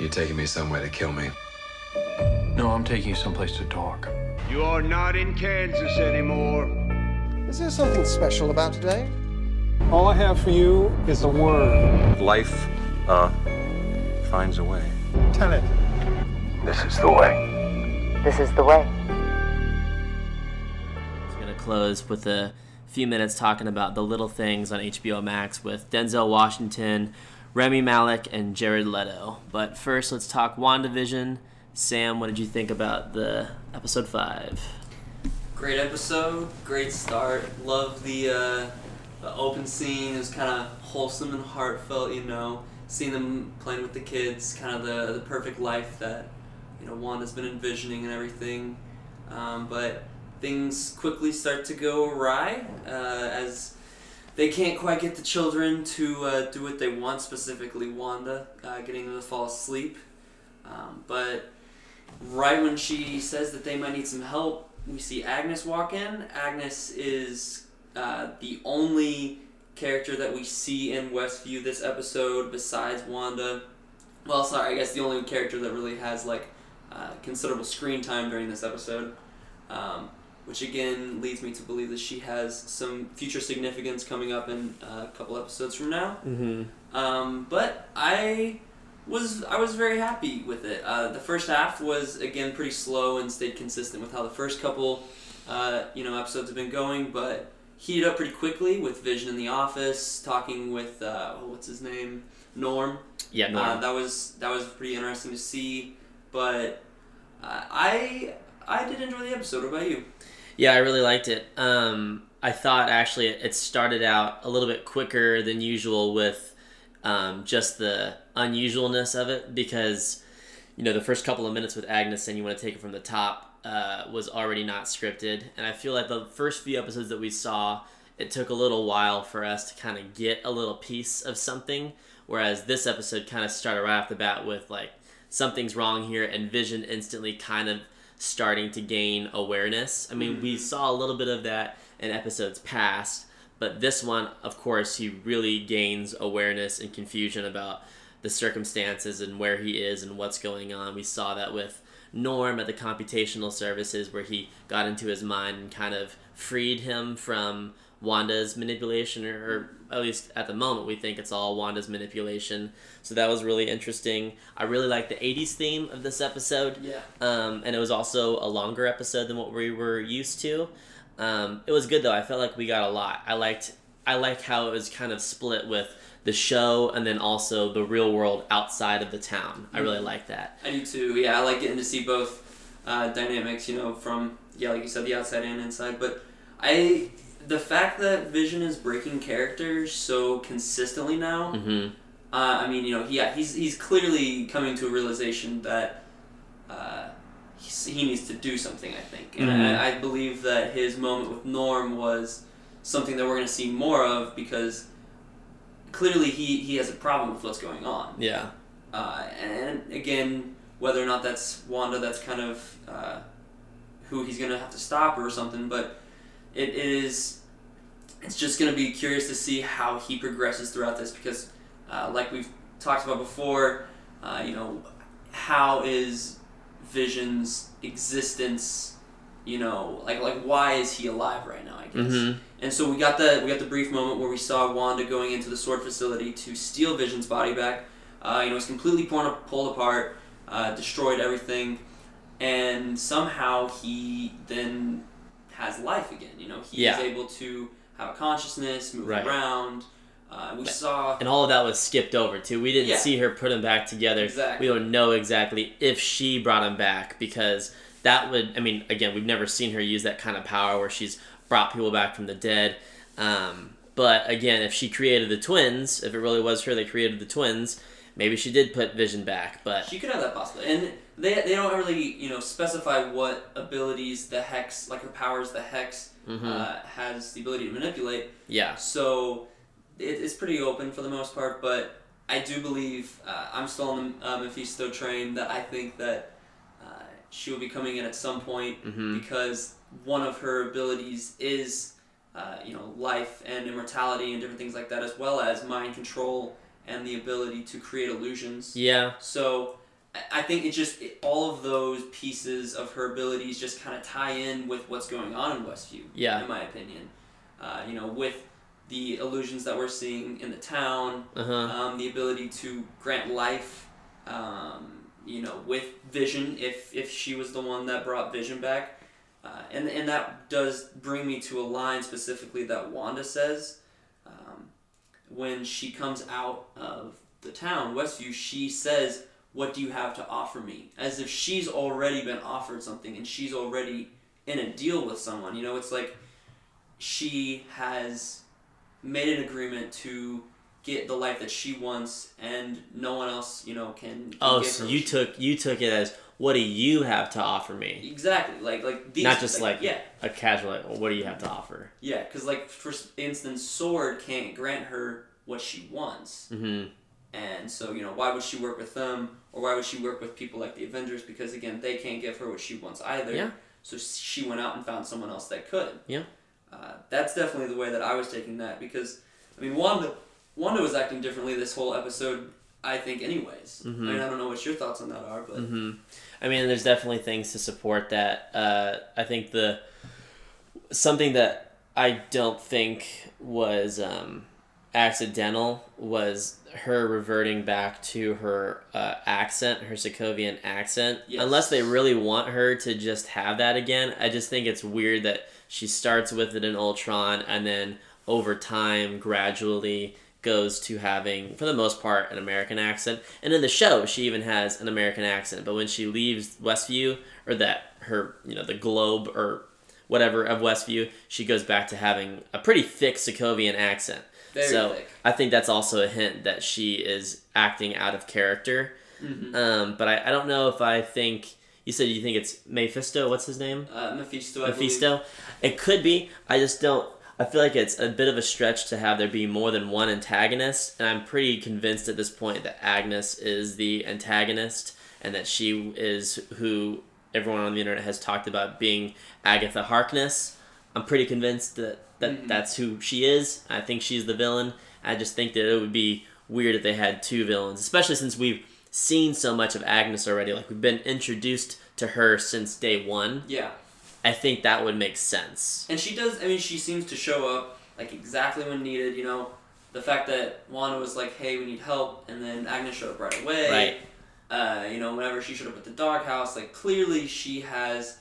You're taking me somewhere to kill me. No, I'm taking you someplace to talk. You are not in Kansas anymore. Is there something special about today? All I have for you is a word. Life, uh, finds a way. Tell it. This is the way. This is the way. It's gonna close with a few minutes talking about the little things on HBO Max with Denzel Washington, Rami Malek, and Jared Leto. But first, let's talk WandaVision. Sam, what did you think about the episode five? Great episode, great start. Love the uh, the open scene. It was kind of wholesome and heartfelt. You know, seeing them playing with the kids, kind of the the perfect life that you know Wanda's been envisioning and everything. Um, but things quickly start to go awry uh, as they can't quite get the children to uh, do what they want, specifically Wanda, uh, getting them to fall asleep. Um, but right when she says that they might need some help, we see Agnes walk in. Agnes is uh, the only character that we see in Westview this episode besides Wanda. Well, sorry, I guess the only character that really has like uh, considerable screen time during this episode. Um, which again leads me to believe that she has some future significance coming up in uh, a couple episodes from now. Mm-hmm. Um, but I was I was very happy with it. Uh, the first half was again pretty slow and stayed consistent with how the first couple uh, you know episodes have been going, but heated up pretty quickly with Vision in the office talking with uh, oh, what's his name Norm. Yeah, Uh, Norm. that was that was pretty interesting to see, but uh, I I did enjoy the episode. What about you? Yeah, I really liked it. Um, I thought actually it started out a little bit quicker than usual with um, just the unusualness of it because you know the first couple of minutes with Agnes and you want to take it from the top uh, was already not scripted, and I feel like the first few episodes that we saw it took a little while for us to kind of get a little piece of something, whereas this episode kind of started right off the bat with like something's wrong here, and Vision instantly kind of starting to gain awareness. I mean, we mm. saw a little bit of that in episodes past, but this one, of course, he really gains awareness and confusion about the circumstances and where he is and what's going on. We saw that with Norm at the computational services, where he got into his mind and kind of freed him from Wanda's manipulation, or, at least at the moment, we think it's all Wanda's manipulation. So that was really interesting. I really like the 80s theme of this episode. Yeah. Um, and it was also a longer episode than what we were used to. Um, it was good though. I felt like we got a lot. I liked I liked how it was kind of split with the show and then also the real world outside of the town. I really like that. I do too. Yeah, I like getting to see both uh, dynamics. You know, from yeah, like you said, the outside and inside. But I, the fact that Vision is breaking characters so consistently now. Mm-hmm. Uh, I mean, you know, he, yeah, he's he's clearly coming to a realization that uh, he needs to do something. I think, and Mhm. I, I believe that his moment with Norm was something that we're going to see more of because clearly he he has a problem with what's going on. Yeah. Uh, and again, whether or not that's Wanda, that's kind of uh, who he's gonna have to stop or something. But it is, it's just gonna be curious to see how he progresses throughout this because, uh, like we've talked about before, uh, you know, how is Vision's existence, you know, like like why is he alive right now? I guess. Mhm. And so we got the we got the brief moment where we saw Wanda going into the S.W.O.R.D. facility to steal Vision's body back. Uh, you know, it's completely torn, pulled apart, uh, destroyed everything, and somehow he then has life again. You know, he Yeah. is able to have a consciousness, move Right. around. Uh, we saw And all of that was skipped over too. We didn't Yeah. see her put him back together. Exactly. We don't know exactly if she brought him back because that would. I mean, again, we've never seen her use that kind of power where she's brought people back from the dead. Um, but again, if she created the twins, if it really was her that created the twins, maybe she did put Vision back. But She could have that possibility, and they, they don't really you know specify what abilities the hex like her powers the hex Mhm. uh, has the ability to manipulate. yeah, So it, it's pretty open for the most part, but I do believe uh, I'm still on the uh, Mephisto train that I think that uh, she will be coming in at some point Mhm. because one of her abilities is uh, you know life and immortality and different things like that, as well as mind control and the ability to create illusions. yeah, So I- think it just it, all of those pieces of her abilities just kind of tie in with what's going on in Westview. Yeah. in my opinion, uh, you know, with the illusions that we're seeing in the town, Uh huh. um, the ability to grant life, um, you know, with Vision, if if she was the one that brought Vision back, uh, and and that does bring me to a line specifically that Wanda says, um, when she comes out of the town, Westview, she says, "What do you have to offer me?" As if she's already been offered something and she's already in a deal with someone. You know, it's like she has made an agreement to get the life that she wants, and no one else, you know, can. can Oh, so you took you took it as what do you have to offer me? exactly like like these, Not just like, yeah a casual like, well, what do you have to offer? yeah because like for instance, S.W.O.R.D. can't grant her what she wants. Mm-hmm. And so, you know, why would she work with them? Or why would she work with people like the Avengers? Because, again, they can't give her what she wants either. Yeah. So she went out and found someone else that could. Yeah. Uh, that's definitely the way that I was taking that because, I mean, Wanda, Wanda was acting differently this whole episode, I think, anyways. Mhm. I mean, I don't know what your thoughts on that are, but. hmm I mean, there's definitely things to support that. Uh, I think the something that I don't think was um, accidental was her reverting back to her uh, accent, her Sokovian accent. Yes. Unless they really want her to just have that again, I just think it's weird that she starts with it in Ultron and then over time gradually goes to having, for the most part, an American accent. And in the show, she even has an American accent. But when she leaves Westview, or that her, you know, the globe or whatever of Westview, she goes back to having a pretty thick Sokovian accent. Very so thick. I think that's also a hint that she is acting out of character. Mhm. Um, but I, I don't know if I think you said you think it's Mephisto. What's his name? Uh, Mephisto, I Mephisto. It could be. I just don't. I feel like it's a bit of a stretch to have there be more than one antagonist, and I'm pretty convinced at this point that Agnes is the antagonist, and that she is who everyone on the internet has talked about being Agatha Harkness. I'm pretty convinced that, that Mhm. that's who she is. I think she's the villain. I just think that it would be weird if they had two villains, especially since we've seen so much of Agnes already. Like we've been introduced to her since day one. Yeah. I think that would make sense. And she does. I mean, she seems to show up like exactly when needed. You know, the fact that Wanda was like, "Hey, we need help," and then Agnes showed up right away. Right. Uh, you know, whenever she showed up at the doghouse, like clearly she has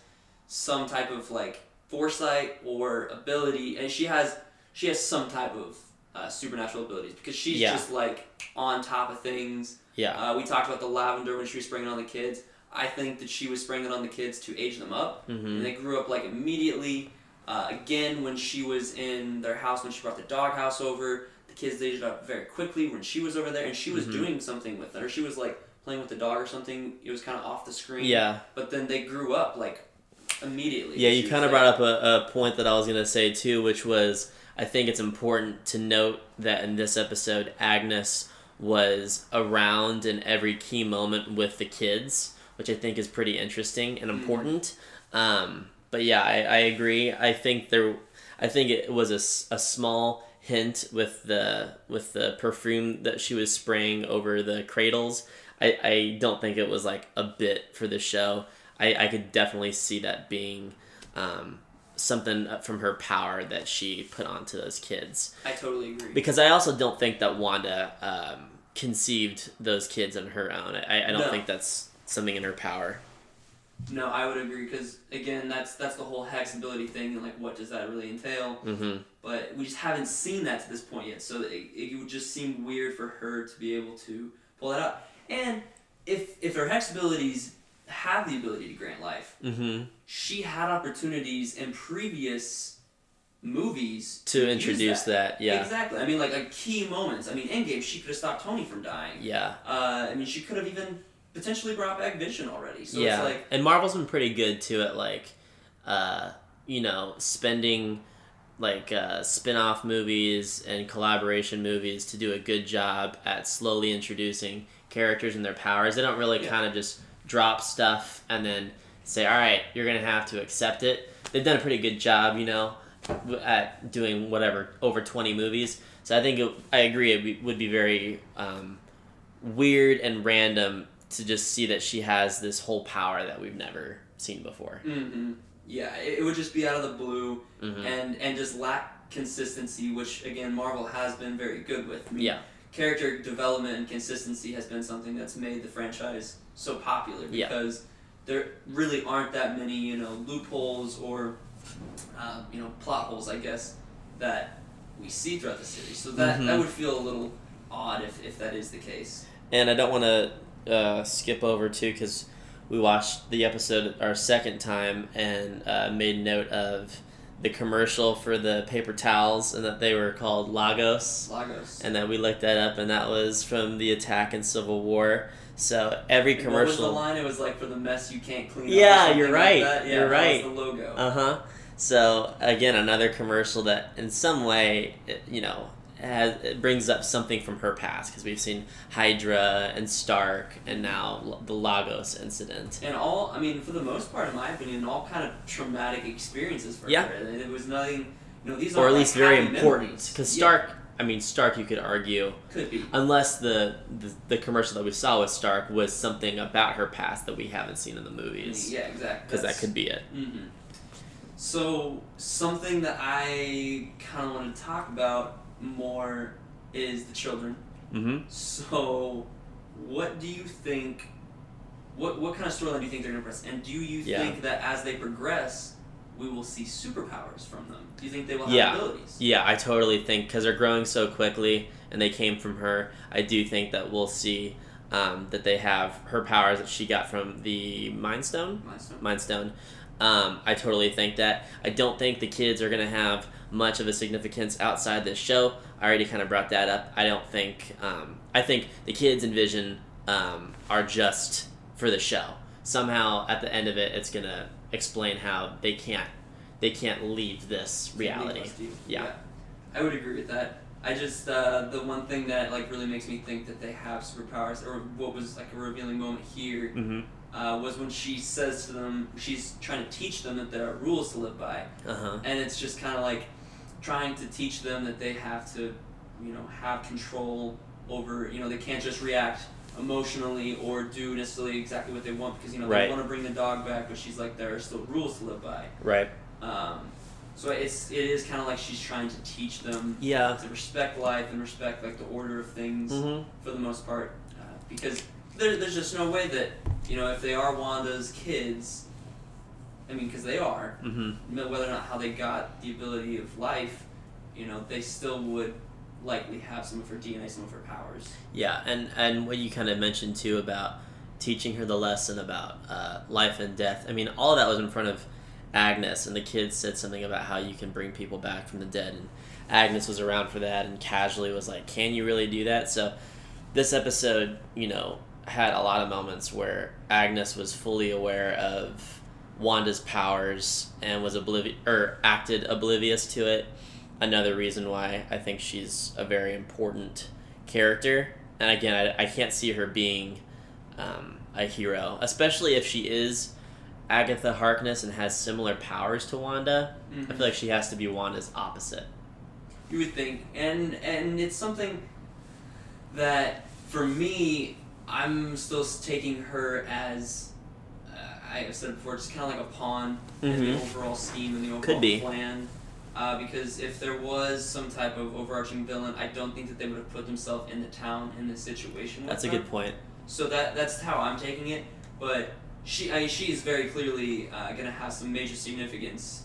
some type of like foresight or ability, and she has she has some type of uh, supernatural abilities because she's Yeah. just like on top of things. Yeah. Uh, we talked about the lavender when she was spraying it on the kids. I think that she was spraying it on the kids to age them up hmm and they grew up like immediately. Uh, again, when she was in their house, when she brought the doghouse over, the kids aged up very quickly when she was over there, and she was Mhm. doing something with it, or she was like playing with the dog or something. It was kind of off the screen. Yeah. But then they grew up like immediately. Yeah, you kind of brought up a, a point that I was going to say too, which was I think it's important to note that in this episode, Agnes was around in every key moment with the kids, which I think is pretty interesting and Mhm. important. Um, but yeah, I, I agree. I think there, I think it was a, a small hint with the with the perfume that she was spraying over the cradles. I, I don't think it was like a bit for the show. I, I could definitely see that being um, something from her power that she put onto those kids. I totally agree. Because I also don't think that Wanda um, conceived those kids on her own. I, I don't No. think that's something in her power. no, I would agree because again, that's that's the whole hex ability thing, and like, what does that really entail? hmm but we just haven't seen that to this point yet. So it, it would just seem weird for her to be able to pull that out. And if if her hex abilities have the ability to grant life, hmm she had opportunities in previous movies To introduce that, yeah. exactly. I mean, like like key moments. I mean, Endgame, she could have stopped Tony from dying. Yeah. Uh, I mean, she could have even potentially brought back Vision already. So yeah. it's like and Marvel's been pretty good too at like, uh, you know, spending like uh, spin-off movies and collaboration movies to do a good job at slowly introducing characters and their powers. They don't really Yeah. kind of just drop stuff and then say, "All right, you're gonna have to accept it." They've done a pretty good job, you know, at doing whatever over twenty movies. So I think it, I agree. It would be very um, weird and random to just see that she has this whole power that we've never seen before. hmm Yeah, it, it would just be out of the blue Mhm. and and just lack consistency, which again Marvel has been very good with. I mean, Yeah. character development and consistency has been something that's made the franchise so popular Yeah. because there really aren't that many you know loopholes or uh, you know plot holes, I guess, that we see throughout the series. So that Mhm. that would feel a little odd if, if that is the case. And I don't want to uh, skip over too because we watched the episode our second time and uh, made note of the commercial for the paper towels and that they were called Lagos. Lagos. And that we looked that up and that was from the attack in Civil War. So every And What was the line? It was like for the mess you can't clean up. Yeah, you're like right. that. Yeah, You're right. The logo. Uh huh. So again, another commercial that, in some way, it, you know, has it brings up something from her past because we've seen Hydra and Stark, and now the Lagos incident. and all I mean, for the most part, in my opinion, all kind of traumatic experiences for Yeah. her. And it was nothing. You know, these or at like, least very important because Yeah, Stark. I mean, Stark. You could argue, could be. unless the, the the commercial that we saw with Stark was something about her past that we haven't seen in the movies, Yeah, exactly. because that could be it. hmm So something that I kind of want to talk about more is the children. Mm-hmm. So, what do you think? What what kind of storyline do you think they're gonna press? And do you Yeah. think that as they progress, we will see superpowers from them? Do you think they will have Yeah. abilities? Yeah, I totally think because they're growing so quickly and they came from her. I do think that we'll see um, that they have her powers that she got from the Mind Stone. Milestone. Mind Stone. Um, I totally think that. I don't think the kids are gonna have much of a significance outside this show. I already kind of brought that up. I don't think. Um, I think the kids and Vision um, are just for the show. Somehow, at the end of it, it's gonna explain how they can't they can't leave this reality. To. Yeah. I would agree with that. I just uh, the one thing that like really makes me think that they have superpowers, or what was like a revealing moment here, Mm-hmm. uh, was when she says to them, she's trying to teach them that there are rules to live by, Uh huh. and it's just kind of like trying to teach them that they have to, you know, have control over, you know, they can't just react emotionally or do necessarily exactly what they want because you know Right. they want to bring the dog back, but she's like there are still rules to live by. Right. Um, so it's it is kind of like she's trying to teach them Yeah. to respect life and respect like the order of things Mm-hmm. for the most part, uh, because there, there's just no way that you know if they are Wanda's kids. I mean, because they are, Mm-hmm. whether or not how they got the ability of life, you know, they still would likely have some of her DNA, some of her powers. Yeah, and and what you kind of mentioned too about teaching her the lesson about uh, life and death. I mean, all of that was in front of Agnes, and the kids said something about how you can bring people back from the dead, and Agnes was around for that, and casually was like, "Can you really do that?" So this episode, you know, had a lot of moments where Agnes was fully aware of Wanda's powers and was oblivious or acted oblivious to it. Another reason why I think she's a very important character. And again, I, I can't see her being um, a hero, especially if she is Agatha Harkness and has similar powers to Wanda. I feel like she has to be Wanda's opposite. You would think, and and it's something that for me, I'm still taking her as uh, I said before, just kind of like a pawn in the Mhm. overall scheme and the overall plan. Uh, because if there was some type of overarching villain, I don't think that they would have put themselves in the town in this situation. That's a her. good point. So that that's how I'm taking it. But she, I mean, she is very clearly uh, going to have some major significance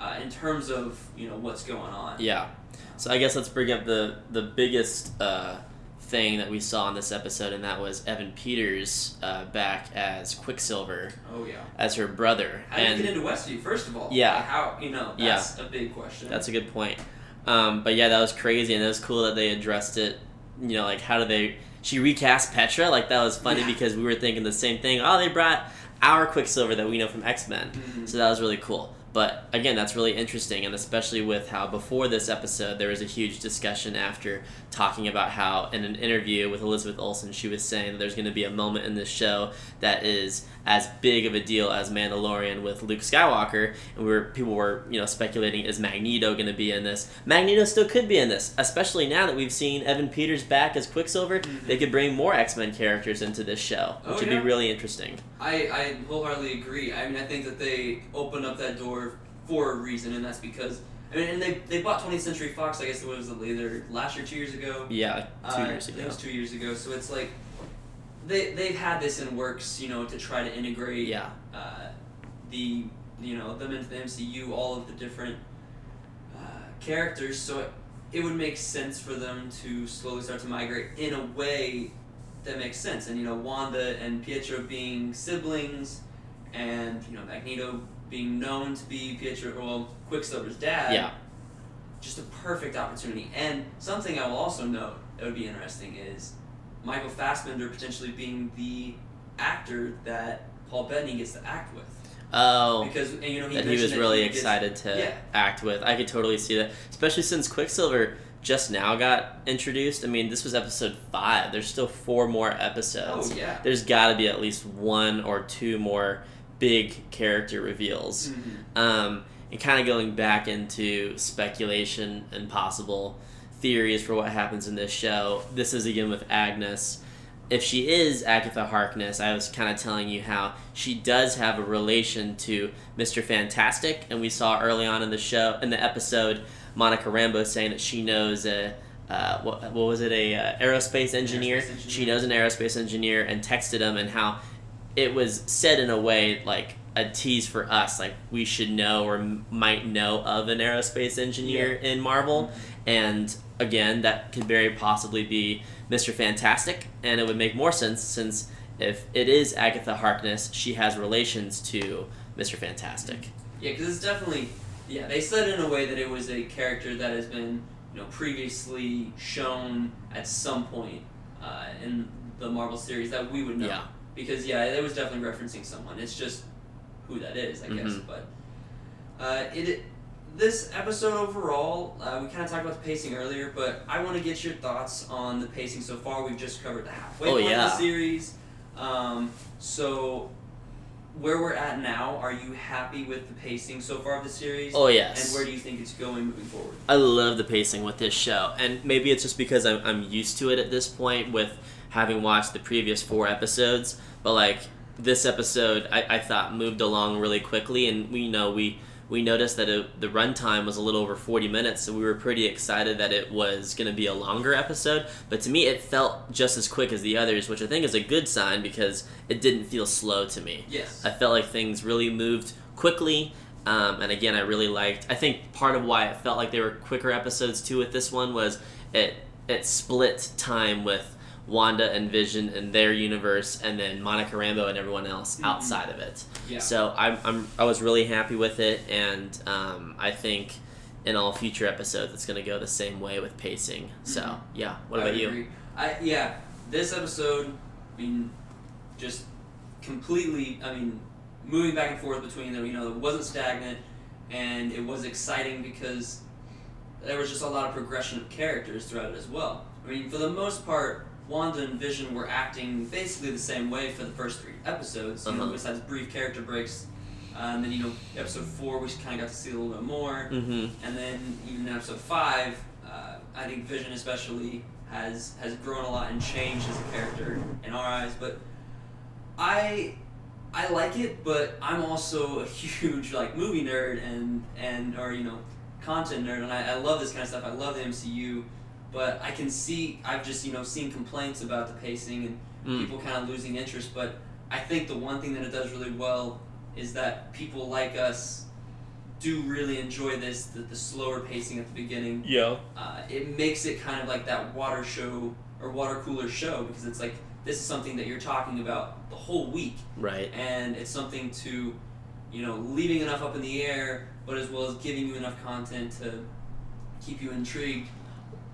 uh, in terms of you know what's going on. Yeah. So I guess let's bring up the the biggest uh, thing that we saw in this episode, and that was Evan Peters uh, back as Quicksilver, Oh yeah. as her brother. How did and you get into Westview? First of all, Yeah. Like, how you know Yeah. a big question. That's a good point. Um, but yeah, that was crazy, and it was cool that they addressed it. You know, like how do they? She recast Pietro. Like that was funny Yeah. because we were thinking the same thing. Oh, they brought our Quicksilver that we know from X Men. Mhm. So that was really cool. But again, that's really interesting, and especially with how before this episode there was a huge discussion after talking about how in an interview with Elizabeth Olsen she was saying that there's going to be a moment in this show that is as big of a deal as Mandalorian with Luke Skywalker, and we were people were you know speculating is Magneto going to be in this? Magneto still could be in this, especially now that we've seen Evan Peters back as Quicksilver. They could bring more X Men characters into this show, which Mm-hmm. Oh, would yeah. be really interesting. I, I wholeheartedly agree. I mean, I think that they opened up that door for a reason, and that's because I mean, and they, they bought 20th Century Fox. I guess it was either last year, two years ago. Yeah, two Uh, years ago. It was two years ago. So it's like they they've had this in works, you know, to try to integrate Yeah. uh, the you know them into the MCU, all of the different uh, characters. So it, it would make sense for them to slowly start to migrate in a way that makes sense. And you know, Wanda and Pietro being siblings, and you know Magneto being known to be Pietro, well, Quicksilver's dad Yeah. just a perfect opportunity. And something I will also note that would be interesting is Michael Fassbender potentially being the actor that Paul Bettany gets to act with. Oh, Because and, you know he that he was that really he gets- excited to Yeah. act with. I could totally see that, especially since Quicksilver just now got introduced. I mean, this was episode five. There's still four more episodes. Oh yeah. There's got to be at least one or two more big character reveals. Mhm. Um, and kind of going back into speculation and possible theories for what happens in this show. This is again with Agnes. If she is Agatha Harkness, I was kind of telling you how she does have a relation to Mr. Fantastic, and we saw early on in the show, in the episode, Monica Rambeau saying that she knows a uh, what, what was it a uh, aerospace engineer? Aerospace engineer. She knows an aerospace engineer and texted him, and how it was said in a way like a tease for us, like we should know or m- might know of an aerospace engineer in Marvel, and again, that could very possibly be Mr. Fantastic, and it would make more sense since if it is Agatha Harkness, she has relations to Mr. Fantastic. Yeah, because it's definitely yeah. They said in a way that it was a character that has been you know previously shown at some point uh, in the Marvel series that we would know. Yeah. Because yeah, it was definitely referencing someone. It's just who that is, I guess. Mhm. But uh, it this episode overall, uh, we kind of talked about the pacing earlier, but I want to get your thoughts on the pacing so far. We've just covered the halfway Oh, point of the series. Um, so where we're at now, are you happy with the pacing so far of the series? Oh yes. And where do you think it's going moving forward? I love the pacing with this show, and maybe it's just because I'm, I'm used to it at this point with having watched the previous four episodes. But like this episode, I, I thought moved along really quickly, and we know we we noticed that it, the runtime was a little over 40 minutes, so we were pretty excited that it was going to be a longer episode. But to me, it felt just as quick as the others, which I think is a good sign because it didn't feel slow to me. Yes. I felt like things really moved quickly. Um, and again, I really liked. I think part of why it felt like they were quicker episodes too with this one was it it split time with Wanda and Vision and their universe, and then Monica Rambeau and everyone else outside of it. Yeah. So I'm, I'm I was really happy with it, and um, I think in all future episodes it's going to go the same way with pacing. So Mhm. yeah, what I about would you? I yeah, this episode, I mean, just completely. I mean, moving back and forth between them. You know, it wasn't stagnant, and it was exciting because there was just a lot of progression of characters throughout it as well. I mean, for the most part, Wanda and Vision were acting basically the same way for the first three episodes. You know, Uh-huh. besides brief character breaks. Uh, and then you know, episode four, we kind of got to see a little bit more. Mm-hmm. And then even in episode five, uh, I think Vision especially has has grown a lot and changed as a character in our eyes. But I I like it, but I'm also a huge like movie nerd and and or you know content nerd, and I, I love this kind of stuff. I love the MCU, but I can see I've just you know seen complaints about the pacing and Mm. people kind of losing interest. But I think the one thing that it does really well is that people like us do really enjoy this the, the slower pacing at the beginning Yeah. uh, it makes it kind of like that water show or water cooler show because it's like this is something that you're talking about the whole week Right. and it's something to you know leaving enough up in the air but as well as giving you enough content to keep you intrigued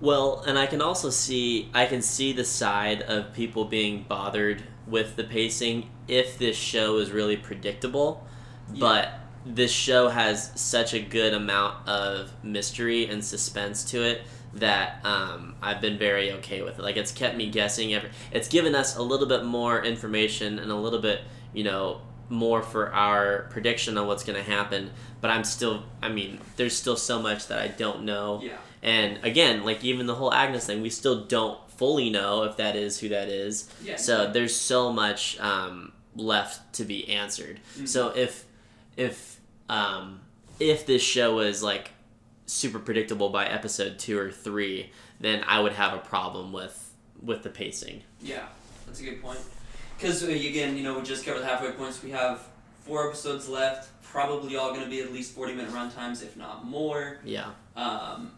Well, and I can also see I can see the side of people being bothered with the pacing if this show is really predictable. Yeah. But this show has such a good amount of mystery and suspense to it that um, I've been very okay with it. Like it's kept me guessing. Every, it's given us a little bit more information and a little bit, you know, more for our prediction on what's going to happen. But I'm still, I mean, there's still so much that I don't know. Yeah. And again, like even the whole Agnes thing, we still don't fully know if that is who that is. Yeah. So there's so much um, left to be answered. So if if um, if this show was like super predictable by episode two or three, then I would have a problem with with the pacing. Yeah, that's a good point. Because again, you know, we just covered the halfway points. We have four episodes left. Probably all going to be at least forty minute run times, if not more. Yeah. Um,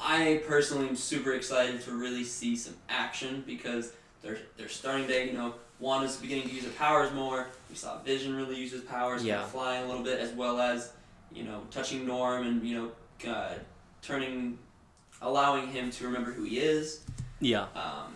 I personally am super excited to really see some action because they're they're starting to you know Wanda's beginning to use her powers more. We saw Vision really use his powers, Yeah. yeah. flying a little bit, as well as you know touching Norm and you know uh, turning, allowing him to remember who he is. Yeah. Um,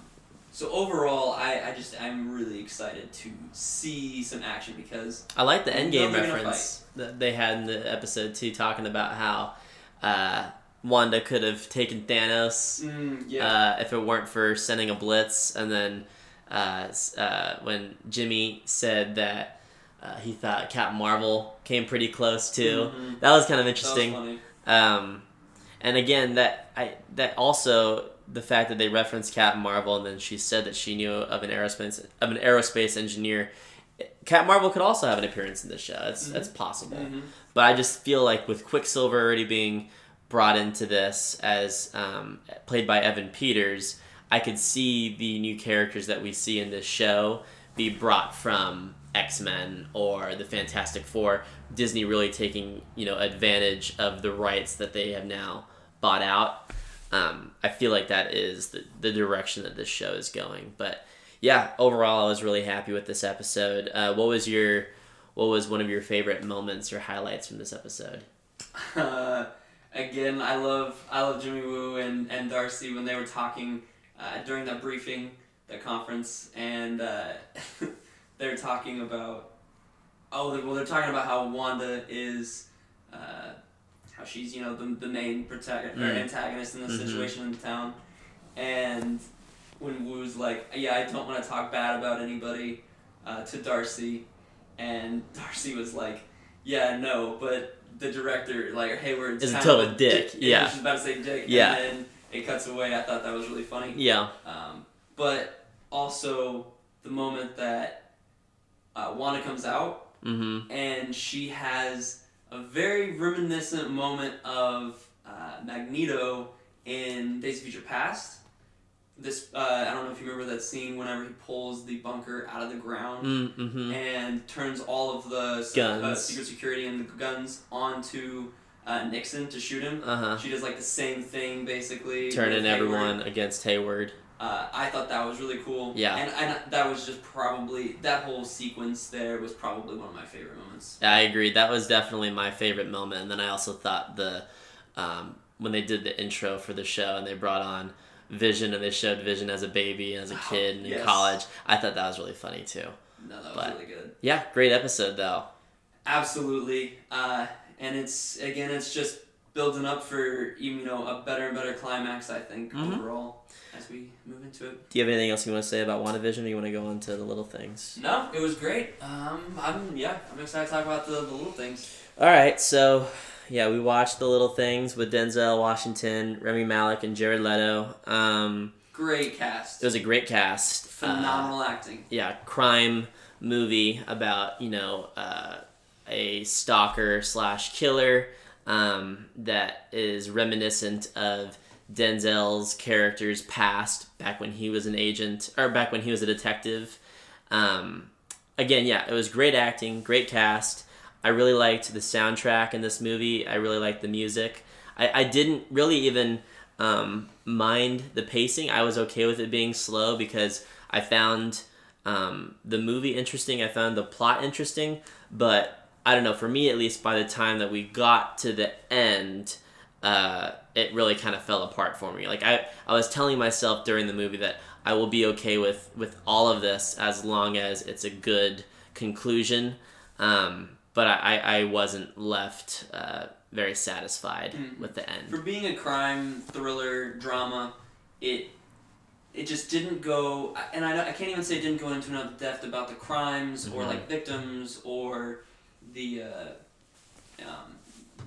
so overall, I, I just I'm really excited to see some action because I like the You know Endgame reference that they had in the episode two, talking about how uh, Wanda could have taken Thanos mm, yeah uh, if it weren't for sending a blitz, and then uh, uh, when Jimmy said that uh, he thought Captain Marvel came pretty close too, Mhm. that was kind of that was interesting. funny. Um, and again, that I that also the fact that they referenced Captain Marvel, and then she said that she knew of an aerospace of an aerospace engineer. Captain Marvel could also have an appearance in this show. That's that's possible. Mhm. But I just feel like with Quicksilver already being brought into this as um, played by Evan Peters, I could see the new characters that we see in this show be brought from X Men or the Fantastic Four. Disney really taking you know advantage of the rights that they have now bought out. Um, I feel like that is the, the direction that this show is going. But yeah, overall, I was really happy with this episode. Uh, what was your what was one of your favorite moments or highlights from this episode? Uh, again, I love I love Jimmy Woo and, and Darcy when they were talking uh, during that briefing, that conference, and uh, they're talking about oh well they're talking about how Wanda is uh, how she's you know the, the main or Mm. antagonist in this Mhm. situation in the town, and when Woo's like yeah I don't want to talk bad about anybody uh, to Darcy, and Darcy was like yeah no but the director like Hayward's Is a total of dick, yeah. she's about to say dick Yeah. and then it cuts away I thought that was really funny Yeah, um, but also the moment that uh, Wanda comes out mm-hmm. and she has a very reminiscent moment of uh, Magneto in Days of Future Past. This uh, I don't know if you remember that scene whenever he pulls the bunker out of the ground Mm-hmm. and turns all of the uh, secret security and the guns onto uh, Nixon to shoot him. Uh huh. She does like the same thing basically. Turning Hayward. everyone against Hayward. Uh, I thought that was really cool. Yeah. And, and that was just probably that whole sequence there was probably one of my favorite moments. Yeah, I agree. That was definitely my favorite moment. And then I also thought the um, when they did the intro for the show and they brought on Vision and they showed Vision as a baby and as a Oh, kid and in yes. college. I thought that was really funny too. No, that was But- really good. Yeah, great episode though. Absolutely. Uh, and it's again, it's just building up for you know a better and better climax. I think Mhm. overall as we move into it. Do you have anything else you want to say about WandaVision or you want to go on to the little things? No, it was great. Um, I'm yeah, I'm excited to talk about the, the little things. All right, so yeah, we watched the little things with Denzel Washington, Rami Malek, and Jared Leto. Um, Great cast. it was a great cast. Uh, Phenomenal acting. yeah, crime movie about you know uh, a stalker slash killer um, that is reminiscent of Denzel's character's past back when he was an agent or back when he was a detective. Um, again, yeah, it was great acting, great cast. I really liked the soundtrack in this movie. I really liked the music. I, I didn't really even um, mind the pacing. I was okay with it being slow because I found um, the movie interesting. I found the plot interesting, but I don't know. For me, at least, by the time that we got to the end, uh, it really kind of fell apart for me. Like I, I was telling myself during the movie that I will be okay with with all of this as long as it's a good conclusion. Um, but I, I wasn't left uh, very satisfied Mhm. with the end. For being a crime thriller drama, it it just didn't go, and I, I can't even say it didn't go into enough depth about the crimes or Mhm. like victims or the, uh, um,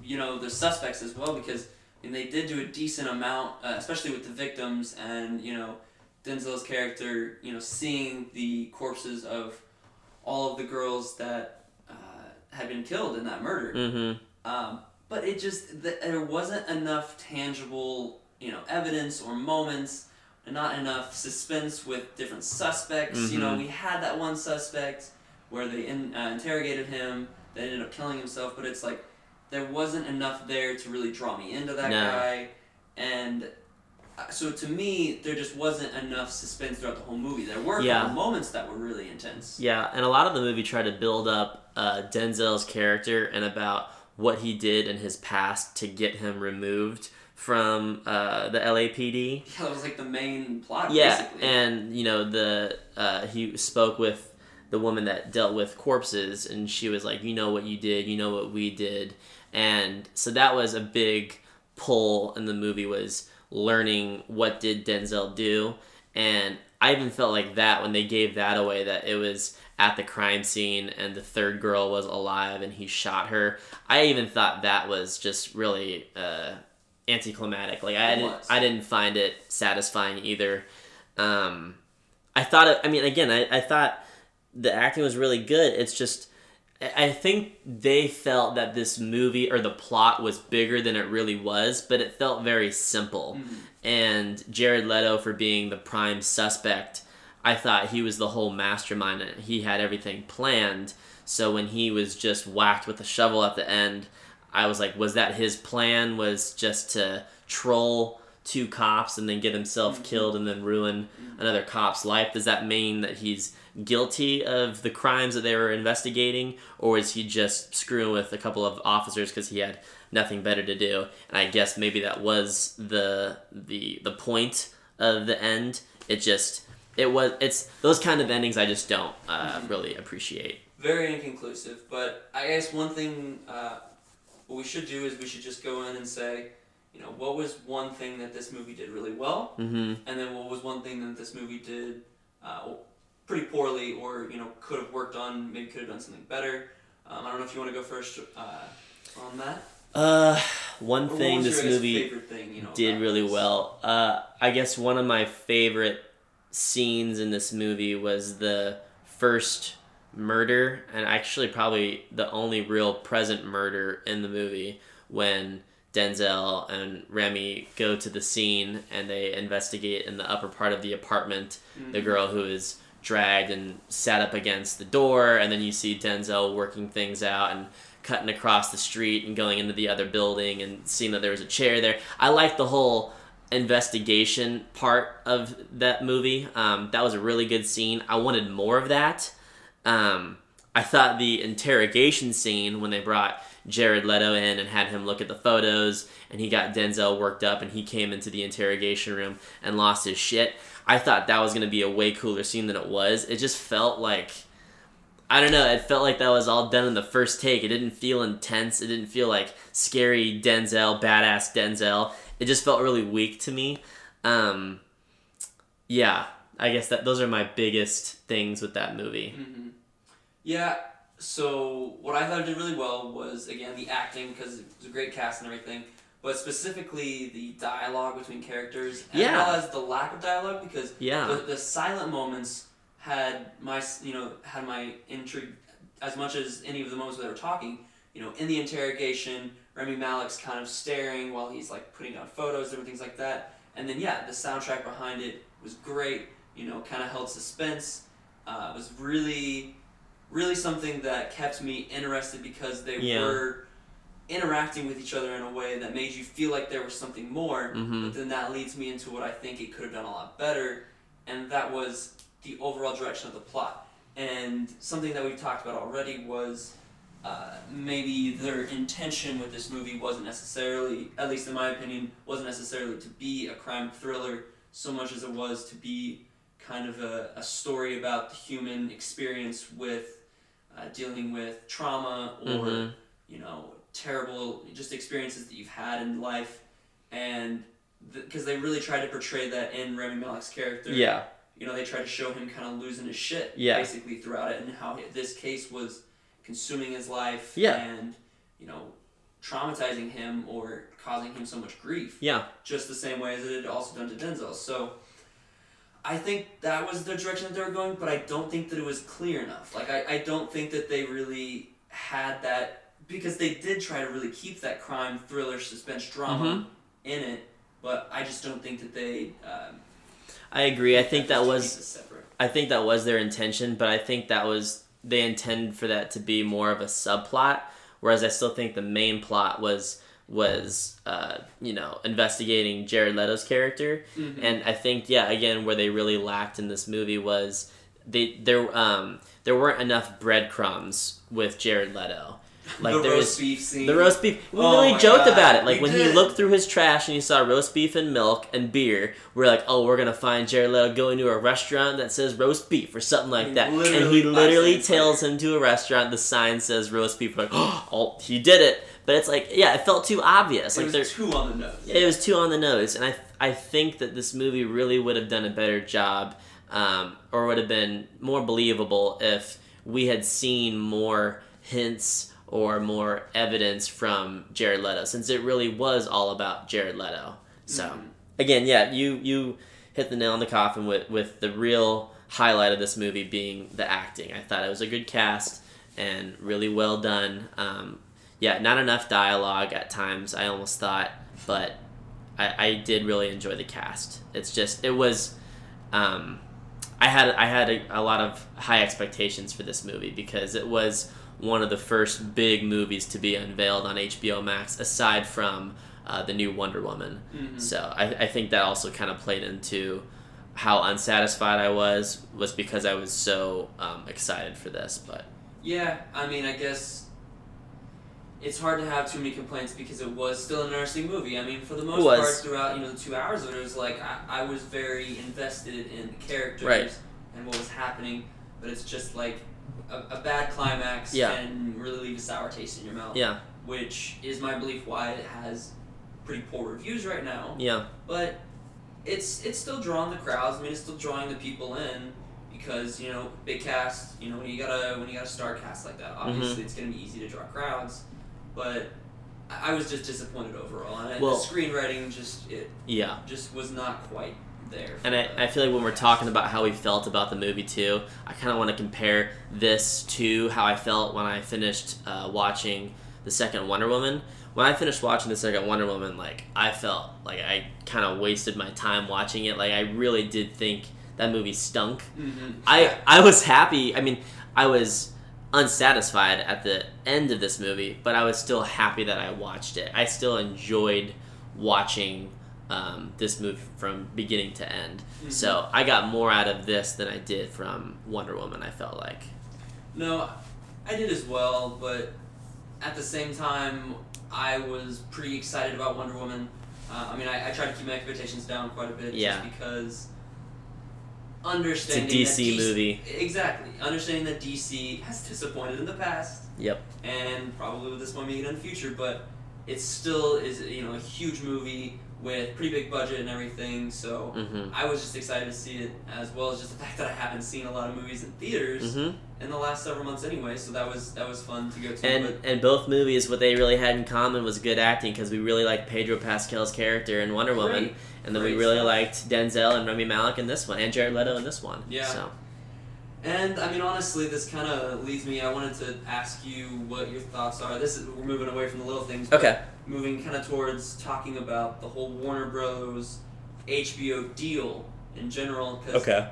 you know, the suspects as well because and they did do a decent amount, uh, especially with the victims and you know Denzel's character, you know, seeing the corpses of all of the girls that uh, had been killed in that murder. Mm-hmm. Um, but it just th- there wasn't enough tangible, you know, evidence or moments, and not enough suspense with different suspects. You know, Mhm. we had that one suspect where they in, uh, interrogated him, they ended up killing himself, but it's like there wasn't enough there to really draw me into that No. guy, and. uh, So to me, there just wasn't enough suspense throughout the whole movie. There were Yeah. moments that were really intense. Yeah, and a lot of the movie tried to build up uh, Denzel's character and about what he did in his past to get him removed from uh, the LAPD. Yeah, that was like the main plot. Yeah, basically. and you know the uh, he spoke with the woman that dealt with corpses, and she was like, "You know what you did, you know what we did," and so that was a big pull in the movie was learning what did Denzel do, and I even felt like that when they gave that away that it was at the crime scene and the third girl was alive and he shot her. I even thought that was just really uh, anticlimactic. Like I didn't. I didn't find it satisfying either. Um, I thought it. I mean, again, I, I thought the acting was really good. It's just. I think they felt that this movie or the plot was bigger than it really was, but it felt very simple. Mm-hmm. And Jared Leto, for being the prime suspect, I thought he was the whole mastermind. and He had everything planned. So when he was just whacked with a shovel at the end, I was like, was that his plan? Was just to troll two cops and then get himself mm-hmm. killed and then ruin mm-hmm. another cop's life? Does that mean that he's guilty of the crimes that they were investigating, or is he just screwing with a couple of officers because he had nothing better to do? And I guess maybe that was the the the point of the end. It just it was it's those kind of endings I just don't uh, really appreciate. very inconclusive. But I guess one thing uh, what we should do is we should just go in and say, you know, what was one thing that this movie did really well, hmm and then what was one thing that this movie did uh, pretty poorly, or you know, could have worked on, maybe could have done something better. Um, I don't know if you want to go first uh, on that. Uh, one Or thing this movie thing, you know, did really this? well. Uh, I guess one of my favorite scenes in this movie was the first murder, and actually probably the only real present murder in the movie when Denzel and Rami go to the scene and they investigate in the upper part of the apartment the girl who is dragged and sat up against the door, and then you see Denzel working things out and cutting across the street and going into the other building and seeing that there was a chair there. I like the whole investigation part of that movie. Um, that was a really good scene. I wanted more of that. Um, I thought the interrogation scene when they brought Jared Leto in and had him look at the photos and he got Denzel worked up and he came into the interrogation room and lost his shit. I thought that was to be a way cooler scene than it was. It just felt like I don't know, it felt like that was all done in the first take. It didn't feel intense. It didn't feel like scary Denzel, badass Denzel. It just felt really weak to me. Um, yeah, I guess that those are my biggest things with that movie. hmm Yeah. So what I thought it did really well was again the acting because it was a great cast and everything, but specifically the dialogue between characters as Yeah. well as the lack of dialogue because Yeah. the, the silent moments had my you know had my intrigue as much as any of the moments where they were talking. You know, in the interrogation, Rami Malek's kind of staring while he's like putting down photos, different things like that. And then yeah, the soundtrack behind it was great. You know, kind of held suspense. Uh, it was really, really something that kept me interested because they Yeah. were interacting with each other in a way that made you feel like there was something more. Mhm. But then that leads me into what I think it could have done a lot better, and that was the overall direction of the plot. And something that we've talked about already was uh, maybe their intention with this movie wasn't necessarily, at least in my opinion, wasn't necessarily to be a crime thriller so much as it was to be kind of a, a story about the human experience with uh, dealing with trauma or Mhm. you know terrible just experiences that you've had in life, and because they really tried to portray that in Rami Malek's character. Yeah. You know, they tried to show him kind of losing his shit Yeah. basically throughout it, and how this case was consuming his life. Yeah. And you know, traumatizing him or causing him so much grief Yeah. just the same way as it had also done to Denzel. So I think that was the direction that they were going, but I don't think that it was clear enough. Like I, I don't think that they really had that because they did try to really keep that crime thriller suspense drama in it, but I just don't think that they. Um, I agree. I think that was keep it separate. I think that was their intention, but I think that was they intended for that to be more of a subplot. Whereas I still think the main plot was was uh, you know investigating Jared Leto's character, Mhm. and I think yeah again where they really lacked in this movie was they there um there weren't enough breadcrumbs with Jared Leto. Like the there roast beef scene. the roast beef. We Oh my joked God, about it. Like we when he looked through his trash and he saw roast beef and milk and beer, we're like, oh, we're gonna find Jared Leto going to a restaurant that says roast beef or something like that. And he literally it. tails him to a restaurant. The sign says roast beef. We're like, oh, he did it. But it's like, yeah, it felt too obvious. It Like there's there, too on the nose. it was too on the nose, and I I think that this movie really would have done a better job, um, or would have been more believable if we had seen more hints or more evidence from Jared Leto, since it really was all about Jared Leto. So Mhm. again, yeah, you you hit the nail on the coffin with with the real highlight of this movie being the acting. I thought it was a good cast and really well done. Um, yeah, not enough dialogue at times. I almost thought, but I, I did really enjoy the cast. It's just it was. Um, I had I had a, a lot of high expectations for this movie because it was one of the first big movies to be unveiled on HBO Max, aside from uh, the new Wonder Woman. Mhm. So I, I think that also kind of played into how unsatisfied I was was because I was so um, excited for this. But Yeah, I mean, I guess it's hard to have too many complaints because it was still an interesting movie. I mean, for the most part, throughout you know the two hours of it, it was like I, I was very invested in the characters Right. and what was happening. But it's just like a, a bad climax Yeah. and really leave a sour taste in your mouth. yeah, Which is my belief why it has pretty poor reviews right now. yeah, But it's it's still drawing the crowds. I mean, it's still drawing the people in because you know big cast. You know when you got a when you got a star cast like that, obviously Mm-hmm. it's gonna be easy to draw crowds. But I I was just disappointed overall, and Well- the screenwriting just it yeah. just was not quite there. And I, I feel like when we're talking about how we felt about the movie too, I kind of want to compare this to how I felt when I finished uh, watching the second Wonder Woman. When I finished watching the second Wonder Woman, like I felt like I kind of wasted my time watching it. Like I really did think that movie stunk. Mhm. I I was happy. I mean, I was unsatisfied at the end of this movie, but I was still happy that I watched it. I still enjoyed watching um, this movie from beginning to end. Mhm. So I got more out of this than I did from Wonder Woman. I felt like. No, I did as well, but at the same time, I was pretty excited about Wonder Woman. Uh, I mean, I, I tried to keep my expectations down quite a bit Yeah. just because understanding It's a that DC movie. Exactly. Understanding that DC has disappointed in the past Yep. and probably with this one being in the future, but it still is you know a huge movie with pretty big budget and everything. So Mhm. I was just excited to see it, as well as just the fact that I haven't seen a lot of movies in theaters Mhm. in the last several months anyway. So that was that was fun to go to. And but and both movies, what they really had in common was good acting because we really liked Pedro Pascal's character in Wonder Woman, Great. and then we really stuff. liked Denzel and Rami Malek in this one, and Jared Leto in this one. Yeah. So and I mean honestly, this kind of leads me. I wanted to ask you what your thoughts are. This is we're moving away from the little things. okay. Moving kind of towards talking about the whole Warner Bros. HBO deal in general. okay.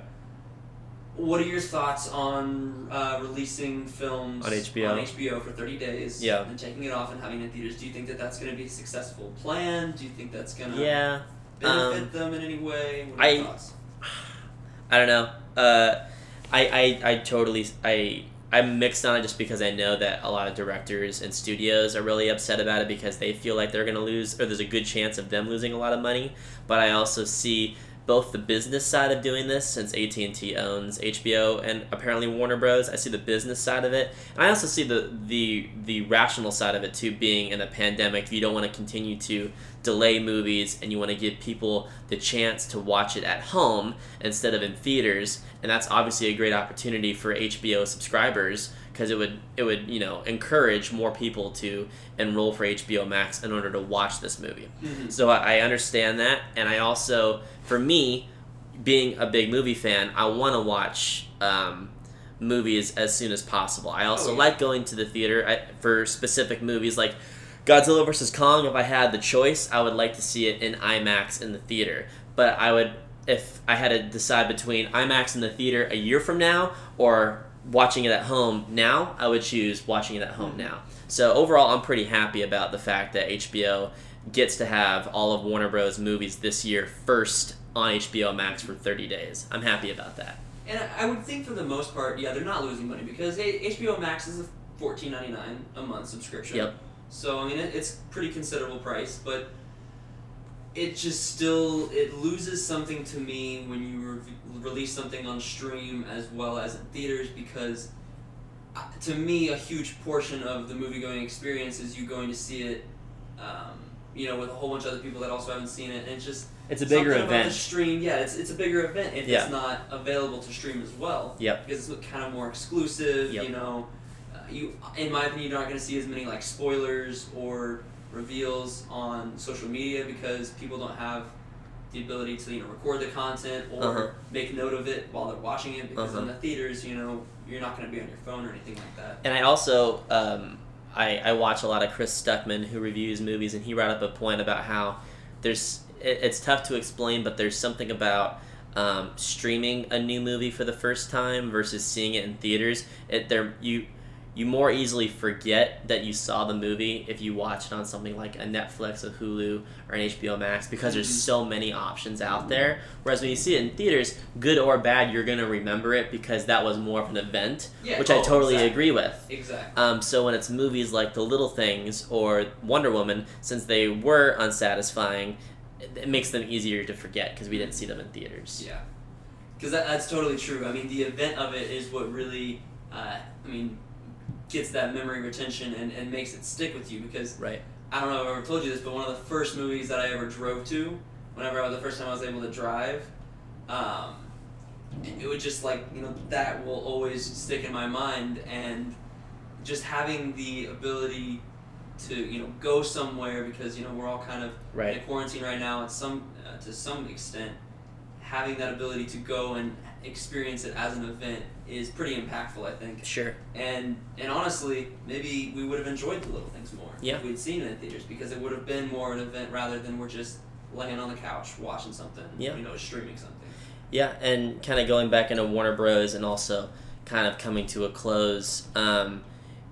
What are your thoughts on uh, releasing films On HBO? on HBO for 30 days Yeah. and taking it off and having it in theaters? Do you think that that's going to be a successful plan? Do you think that's going to Yeah. benefit um, them in any way? What are your I- thoughts? I don't know. Uh, I, I, I totally I I'm mixed on it just because I know that a lot of directors and studios are really upset about it because they feel like they're gonna lose or there's a good chance of them losing a lot of money. But I also see both the business side of doing this since AT&T owns HBO and apparently Warner Bros. I see the business side of it. And I also see the the the rational side of it too being in a pandemic you don't want to continue to delay movies and you want to give people the chance to watch it at home instead of in theaters and that's obviously a great opportunity for HBO subscribers because it would it would you know encourage more people to enroll for HBO Max in order to watch this movie. So I, I understand that, and I also, for me, being a big movie fan, I want to watch um, movies as soon as possible. I also Oh, yeah. like going to the theater I, for specific movies like. Godzilla vs Kong. If I had the choice, I would like to see it in IMAX in the theater. But I would, if I had to decide between IMAX in the theater a year from now or watching it at home now, I would choose watching it at home mm-hmm. now. So overall, I'm pretty happy about the fact that HBO gets to have all of Warner Bros. movies this year first on HBO Max for 30 days. I'm happy about that. And I- I would think for the most part, yeah, they're not losing money because HBO Max is a fourteen ninety nine a month subscription. Yep. So I mean, it's pretty considerable price, but it just still it loses something to me when you re- release something on stream as well as in theaters because uh, to me a huge portion of the movie going experience is you going to see it. Um, you know, with a whole bunch of other people that also haven't seen it, and it's just It's a bigger something about the event. stream, yeah, it's, it's a bigger event if Yeah. it's not available to stream as well. Yep. Because it's kind of more exclusive. Yep. You know, uh, you in my opinion, you're not going to see as many like spoilers or reveals on social media because people don't have the ability to you know record the content or Uh-huh. make note of it while they're watching it because in Uh-huh. the theaters, you know, you're not going to be on your phone or anything like that. And I also um, I, I watch a lot of Chris Stuckman who reviews movies, and he brought up a point about how there's it, it's tough to explain, but there's something about um, streaming a new movie for the first time versus seeing it in theaters. It there you you more easily forget that you saw the movie if you watch it on something like a Netflix, a Hulu, or an HBO Max because there's Mhm. so many options out there. Whereas when you see it in theaters, good or bad, you're gonna remember it because that was more of an event, Yeah, which I oh, totally exactly. agree with. Exactly. Um, so when it's movies like The Little Things or Wonder Woman, since they were unsatisfying, it, it makes them easier to forget because we didn't see them in theaters. Yeah, because that, that's totally true. I mean, the event of it is what really, uh, I mean, gets that memory retention and, and makes it stick with you. Because Right. I don't know if I've ever told you this, but one of the first movies that I ever drove to, whenever I was the first time I was able to drive, um, it, would just like you know that will always stick in my mind and just having the ability to you know go somewhere because you know we're all kind of Right. in quarantine right now at some uh, to some extent having that ability to go and experience it as an event is pretty impactful i think Sure. and and honestly maybe we would have enjoyed the little things more Yeah. if we'd seen it in theaters because it would have been more an event rather than we're just laying on the couch watching something Yeah. you know streaming something Yeah, and kind of going back into Warner Bros. and also kind of coming to a close. Um,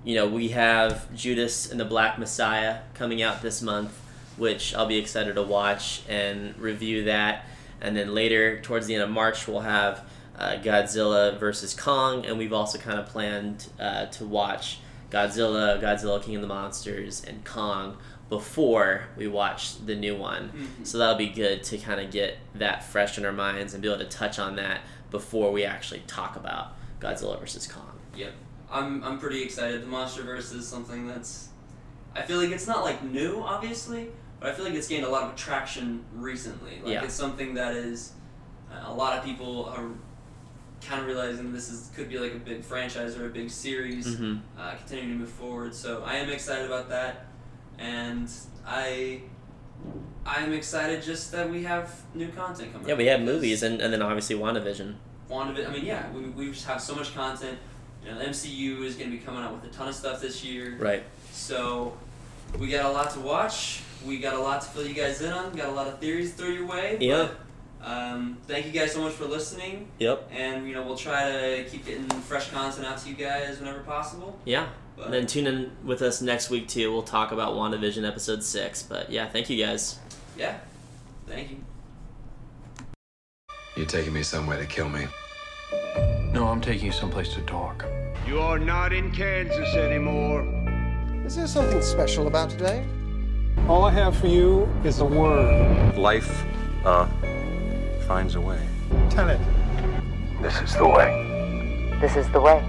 you know, we have Judas and the Black Messiah coming out this month, which I'll be excited to watch and review that. And then later, towards the end of March, we'll have uh, Godzilla versus Kong, and we've also kind of planned uh, to watch Godzilla, Godzilla King of the Monsters, and Kong before we watch the new one. Mhm. So that'll be good to kind of get that fresh in our minds and be able to touch on that before we actually talk about Godzilla versus Kong. Yep. I'm I'm pretty excited. The MonsterVerse is something that's I feel like it's not like new, obviously, but I feel like it's gained a lot of traction recently. Like Yeah. it's something that is uh, a lot of people are kind of realizing this is could be like a big franchise or a big series Mm-hmm. uh, continuing to move forward. So I am excited about that, and I I am excited just that we have new content coming. Yeah, we have movies and, and then obviously WandaVision. WandaVision. I mean, yeah, we, we just have so much content. You know, the MCU is going to be coming out with a ton of stuff this year. Right. So we got a lot to watch. We got a lot to fill you guys in on. Got a lot of theories to throw your way. Yeah. But, um, thank you guys so much for listening, Yep. and you know we'll try to keep getting fresh content out to you guys whenever possible. Yeah. But And then tune in with us next week too. We'll talk about WandaVision episode six. But yeah, thank you guys. yeah, thank you. You're taking me somewhere to kill me. No, I'm taking you someplace to talk. You are not in Kansas anymore. Is there something special about today? All I have for you is a word. Life, uh, finds a way. Tell it. This is the way. This is the way.